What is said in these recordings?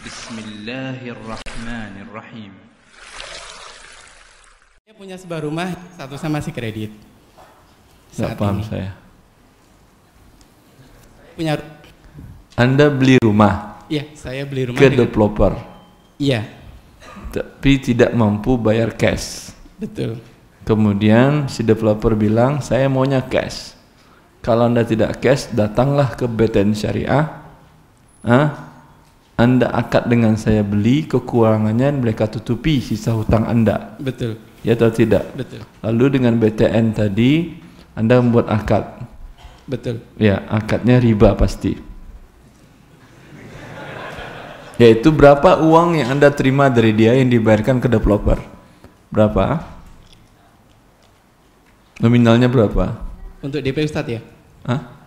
بسم الله الرحمن الرحيم Saya punya sebuah rumah, satu sama si kredit. Nggak Saat paham ini. saya. Punya, Anda beli rumah iya saya beli rumah. ke dengan- developer, Iya, tapi tidak mampu bayar cash. betul. Kemudian si developer bilang, saya maunya cash. Kalau Anda tidak cash, datanglah ke BTN Syariah. Ah, Anda akad dengan saya beli, kekurangannya mereka tutupi sisa hutang Anda. Betul, Ya atau tidak? betul, Lalu dengan BTN tadi, Anda membuat akad. betul. Ya, akadnya riba pasti. Yaitu berapa uang yang Anda terima dari dia yang dibayarkan ke developer? Berapa? Nominalnya berapa? Untuk DP Ustadz ya? Hah?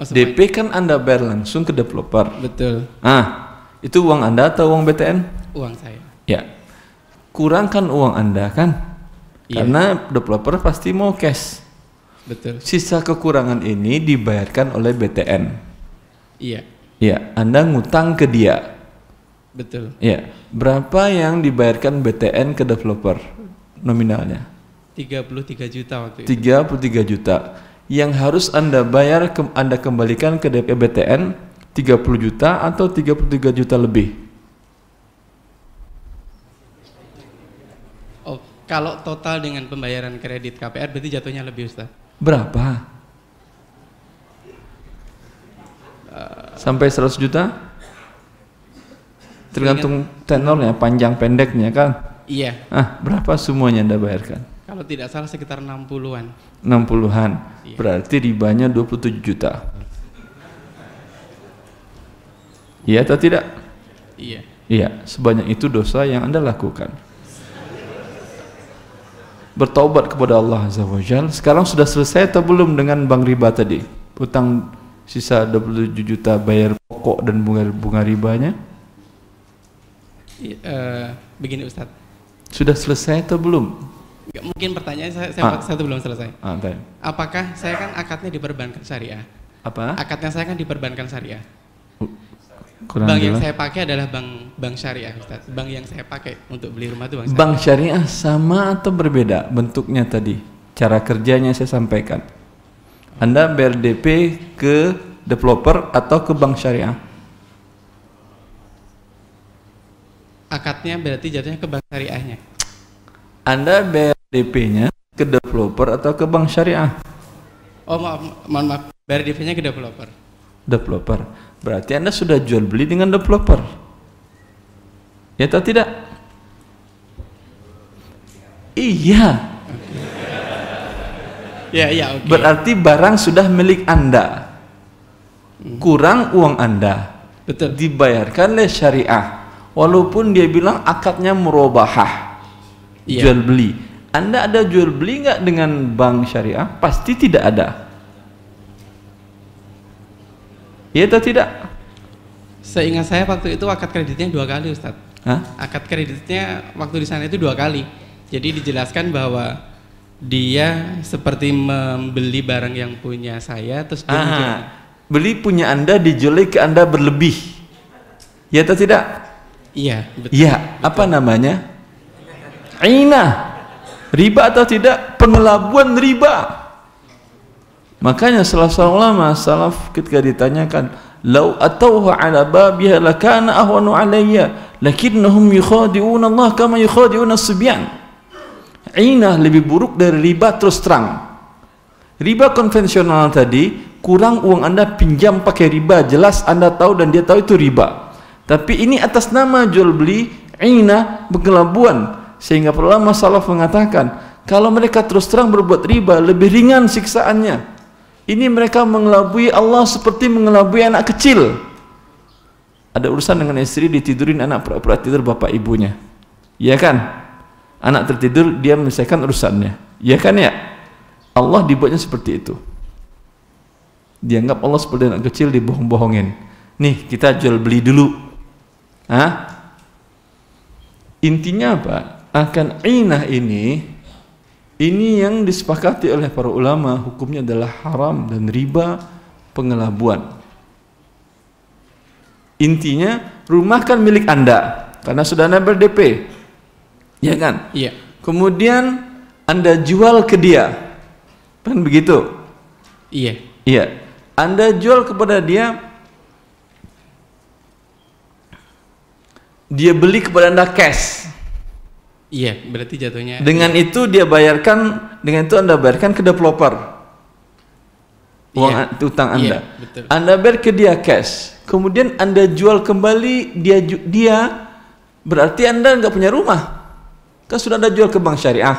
Oh. DP kan Anda bayar langsung ke developer. Betul, Ah, itu uang Anda atau uang BTN? uang saya. Ya. Kurangkan uang Anda kan? Iya. Karena developer pasti mau cash. Betul, Sisa kekurangan ini dibayarkan oleh BTN. iya, Ya, Anda ngutang ke dia. betul. Ya, berapa yang dibayarkan BTN ke developer nominalnya? 33 juta waktu itu. 33 juta. Yang harus Anda bayar ke, Anda kembalikan ke DP BTN 30 juta atau 33 juta lebih. Oh, kalau total dengan pembayaran kredit KPR berarti jatuhnya lebih Ustadz. Berapa? Sampai 100 juta? Tergantung tenornya, panjang pendeknya kan. Iya, Ah, berapa semuanya Anda bayarkan? Kalau tidak salah sekitar 60-an. 60-an. Iya. Berarti ribanya 27 juta. Iya atau tidak? Iya, Iya, sebanyak itu dosa yang Anda lakukan. Bertaubat kepada Allah Azza wa Jal. Sekarang sudah selesai atau belum dengan bank riba tadi? Utang sisa 27 juta bayar pokok dan bunga bunga ribanya? I- eh, begini Ustadz. Sudah selesai atau belum? Mungkin pertanyaan saya, saya Ah. satu belum selesai. Ah. Apakah saya kan akadnya di perbankan syariah? Apa? Akadnya saya kan di perbankan syariah. Kurang bank yang jelas. saya pakai adalah bank bank syariah, Ustaz. Bank yang saya pakai untuk beli rumah itu bank syariah. Bank syariah sama atau berbeda bentuknya tadi? Cara kerjanya saya sampaikan. Anda bayar DP ke developer atau ke bank syariah? Akadnya berarti jatuhnya ke bank syariahnya. Anda bayar DP-nya ke developer atau ke bank syariah? Oh maaf, mohon maaf, bayar DP-nya ke developer. Developer. Berarti Anda sudah jual beli dengan developer. Ya atau tidak? Iya. Ya, iya, oke. Berarti barang sudah milik Anda. Kurang uang Anda. Betul. Dibayarkan oleh syariah. Walaupun dia bilang akadnya murabahah. Iya. Jual beli. Anda ada jual beli nggak dengan bank syariah? Pasti tidak ada. Iya atau tidak? Seingat saya waktu itu akad kreditnya dua kali, Ustaz. Hah? Akad kreditnya waktu di sana itu dua kali. Jadi dijelaskan bahwa dia seperti membeli barang yang punya saya terus dia Ah, beli punya Anda dijual ke Anda berlebih. Ya atau tidak? Iya, betul. Ya, apa namanya? Aina. Riba atau tidak? Pengelabuan riba. Makanya salah seorang ulama salaf ketika ditanyakan, "Lau atauha ala babiha lakana ahwanu alayya, lakinnahum yukhadi'una Allah kama yukhadi'una subyan." Aina lebih buruk dari riba terus terang. Riba konvensional tadi kurang uang Anda pinjam pakai riba, jelas Anda tahu dan dia tahu itu riba. Tapi ini atas nama jual beli, ina, pengelabuan. Sehingga para ulama salaf mengatakan, kalau mereka terus terang berbuat riba, lebih ringan siksaannya. Ini mereka mengelabui Allah seperti mengelabui anak kecil. Ada urusan dengan istri ditidurin anak pura-pura tidur bapak ibunya. Iya kan? Anak tertidur dia menyelesaikan urusannya. Iya kan ya? Allah dibuatnya seperti itu. Dianggap Allah seperti anak kecil dibohong-bohongin. Nih kita jual beli dulu. Hah? Intinya apa? Akan inah ini ini yang disepakati oleh para ulama hukumnya adalah haram dan riba pengelabuan. Intinya rumah kan milik Anda karena sudah Anda ber-DP. Ya kan? Iya. Kemudian Anda jual ke dia. Kan begitu? Iya. Iya. Anda jual kepada dia dia beli kepada Anda cash. Iya, berarti jatuhnya Dengan itu dia bayarkan, dengan itu Anda bayarkan ke developer. Uang Iya. a- itu utang Anda. Iya, betul. Anda bayar ke dia cash. Kemudian Anda jual kembali dia dia berarti Anda nggak punya rumah. Kan sudah Anda jual ke bank syariah.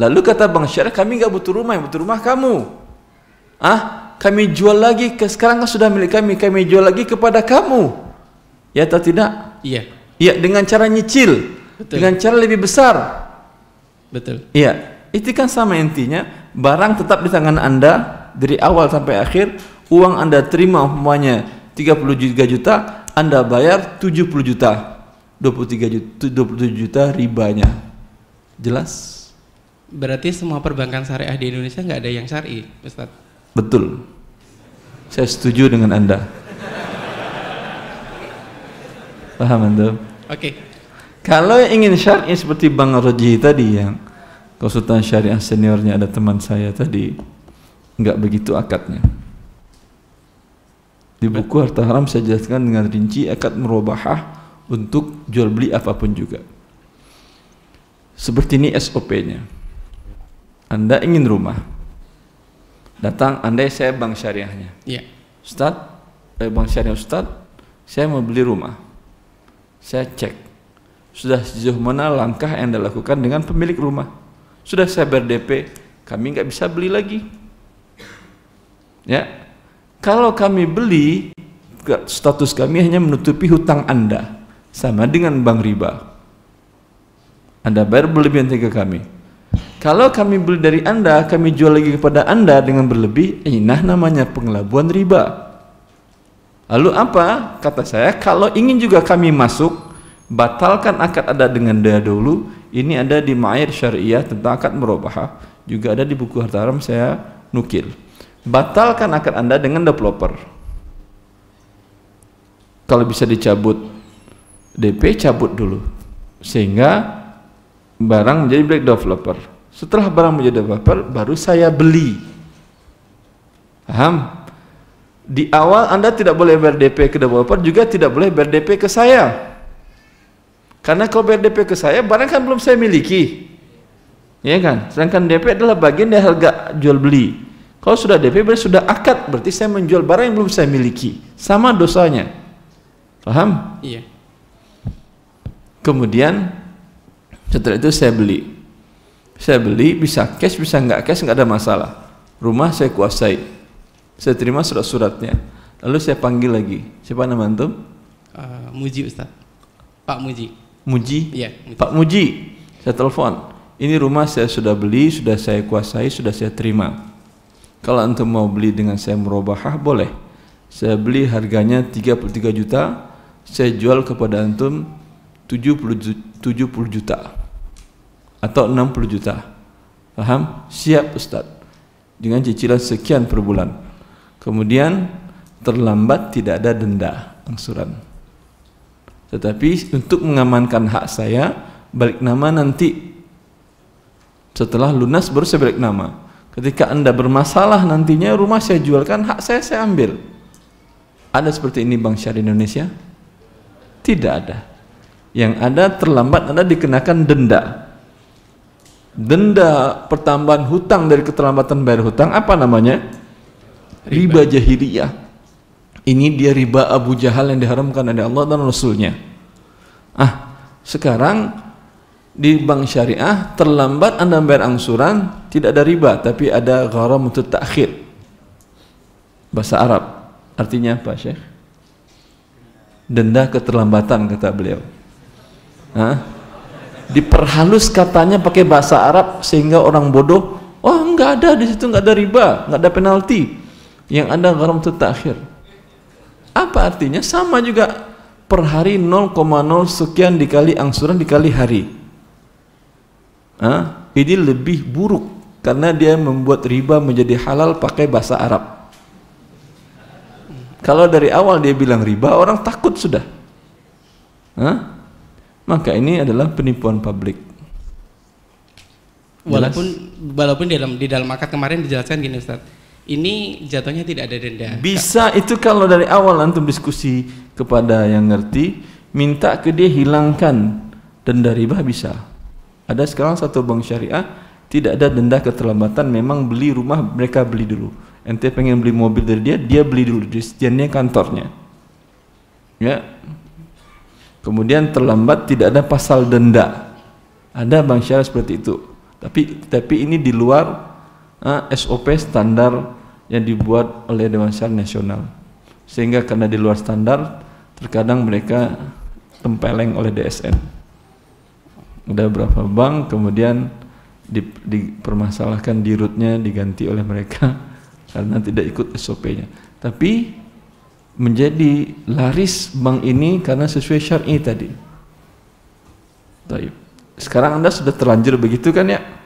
Lalu kata bank syariah, kami nggak butuh rumah, yang butuh rumah kamu. Ah, kami jual lagi ke sekarang kan sudah milik kami, kami jual lagi kepada kamu. Ya atau tidak? Iya, Ya dengan cara nyicil, Betul. dengan cara lebih besar. betul. Iya, itu kan sama intinya. Barang tetap di tangan Anda dari awal sampai akhir. Uang Anda terima umpamanya 33 juta, Anda bayar 70 juta. 23 juta, 27 juta ribanya. Jelas? Berarti semua perbankan syariah di Indonesia nggak ada yang syari, Ustaz. Betul. Saya setuju dengan Anda. Paham Anda? Oke. Kalau yang ingin syar'i seperti Bang Roji tadi yang konsultan syariah seniornya ada teman saya tadi nggak begitu akadnya. Di buku Harta Haram saya jelaskan dengan rinci akad merubahah untuk jual beli apa pun juga. Seperti ini SOP-nya. Anda ingin rumah. Datang, andai saya bank syariahnya. Iya. Ustaz, dari Bank Syariah Ustaz, saya mau beli rumah. Saya cek, sudah sejauh mana langkah yang Anda lakukan dengan pemilik rumah. Sudah saya ber-DP, kami nggak bisa beli lagi. Ya, kalau kami beli, status kami hanya menutupi hutang Anda, sama dengan bank riba. Anda bayar berlebihan ke kami. Kalau kami beli dari Anda, kami jual lagi kepada Anda dengan berlebih, eh, nah namanya pengelabuan riba. Lalu apa? Kata saya, kalau ingin juga kami masuk, batalkan akad ada dengan dia dulu. Ini ada di Ma'ir Syariah tentang akad merubah. Juga ada di buku Harta Haram saya nukil. Batalkan akad Anda dengan developer. Kalau bisa dicabut DP, cabut dulu. Sehingga barang menjadi black developer. Setelah barang menjadi developer, baru saya beli. Paham? Di awal Anda tidak boleh berdp ke developer, juga tidak boleh berdp ke saya. Karena kalau berdp ke saya, barang kan belum saya miliki. Ya kan? Sedangkan DP adalah bagian dari harga jual beli. Kalau sudah DP berarti sudah akad, berarti saya menjual barang yang belum saya miliki. Sama dosanya. Paham? Iya. Kemudian setelah itu saya beli. Saya beli bisa cash bisa nggak cash nggak ada masalah. Rumah saya kuasai. Saya terima surat-suratnya. Lalu saya panggil lagi. Siapa nama antum? Eh, Muji Ustaz. Pak Muji. Muji. Iya. Muji. Pak Muji. Saya telepon. Ini rumah saya sudah beli, sudah saya kuasai, sudah saya terima. Kalau antum mau beli dengan saya merubahah boleh. Saya beli harganya 33 juta, saya jual kepada antum 70 ju- 70 juta atau 60 juta. Paham? Siap Ustaz. Dengan cicilan sekian per bulan. Kemudian terlambat tidak ada denda angsuran. Tetapi untuk mengamankan hak saya, balik nama nanti setelah lunas baru saya balik nama. Ketika anda bermasalah nantinya rumah saya jualkan, hak saya saya ambil. Ada seperti ini Bank Syariah Indonesia? Tidak ada. Yang ada terlambat anda dikenakan denda. Denda pertambahan hutang dari keterlambatan bayar hutang apa namanya? Riba jahiliyah. Ini dia riba Abu Jahal yang diharamkan oleh Allah dan Rasulnya. Ah, sekarang di bank syariah terlambat anda bayar angsuran tidak ada riba tapi ada gharam untuk takhir. Bahasa Arab. Artinya apa Syekh? Denda keterlambatan kata beliau. Hah? diperhalus katanya pakai bahasa Arab sehingga orang bodoh oh enggak ada di situ enggak ada riba enggak ada penalti. Yang ada gharam untuk takhir apa artinya sama juga per hari 0,0 sekian dikali angsuran dikali hari Hah? ini lebih buruk karena dia membuat riba menjadi halal pakai bahasa Arab Kalau dari awal dia bilang riba, orang takut sudah. Hah? Maka ini adalah penipuan publik. Jelas? Walaupun walaupun di dalam di dalam akad kemarin dijelaskan gini Ustaz. Ini jatuhnya tidak ada denda. Bisa itu kalau dari awal antum diskusi kepada yang ngerti, minta ke dia hilangkan denda riba bisa. Ada sekarang satu bank syariah tidak ada denda keterlambatan, memang beli rumah mereka beli dulu. Ente pengen beli mobil dari dia, dia beli dulu di kantornya. Ya. Kemudian terlambat tidak ada pasal denda. Ada bank syariah seperti itu. Tapi tapi ini di luar uh, SOP standar yang dibuat oleh Dewan Syariah Nasional. Sehingga karena di luar standar, terkadang mereka tempeleng oleh DSN. Ada beberapa bank kemudian di, dipermasalahkan di rootnya diganti oleh mereka karena tidak ikut SOP-nya. Tapi menjadi laris bank ini karena sesuai syar'i tadi. Taib. Sekarang Anda sudah terlanjur begitu kan ya?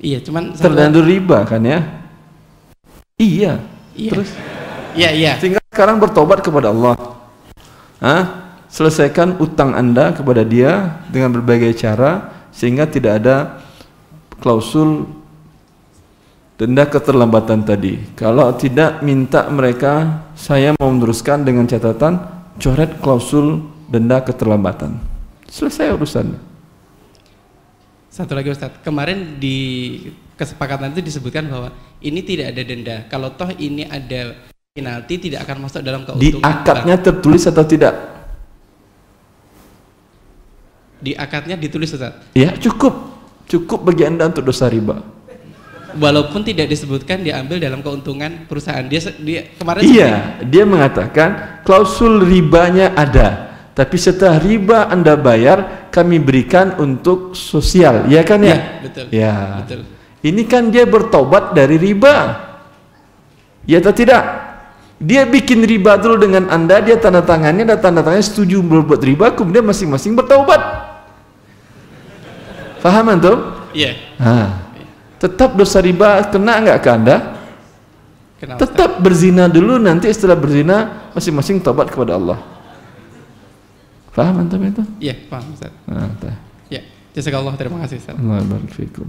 Iya, cuman Terlanjur riba kan ya? Iya. Iya. Terus Iya, iya. tinggal sekarang bertobat kepada Allah. Hah? Selesaikan utang Anda kepada dia dengan berbagai cara sehingga tidak ada klausul denda keterlambatan tadi. Kalau tidak minta mereka saya mau meneruskan dengan catatan coret klausul denda keterlambatan. Selesai urusannya. Satu lagi Ustadz, kemarin di kesepakatan itu disebutkan bahwa ini tidak ada denda. Kalau toh ini ada penalti tidak akan masuk dalam Di keuntungan. akadnya tertulis atau tidak? Di akadnya ditulis Ustadz. Ya, cukup. Cukup bagi Anda untuk dosa riba. Walaupun tidak disebutkan diambil dalam keuntungan perusahaan. Dia dia kemarin Iya, dia mengatakan klausul ribanya ada, tapi setelah riba Anda bayar, kami berikan untuk sosial, ya kan ya? Iya, betul. Ya. Betul. Ini kan dia bertobat dari riba. Ya atau tidak? Dia bikin riba dulu dengan Anda, dia tanda tangannya, dan tanda tangannya setuju berbuat riba, kemudian masing-masing bertaubat. Faham antum? Iya. Nah, tetap dosa riba kena nggak ke Anda? Ustadz? Tetap berzina dulu nanti setelah berzina masing-masing tobat kepada Allah. Faham antum itu? Iya, paham Ustaz. Nah. Ya, jazakallah terima kasih Ustaz. Allah barik fikum.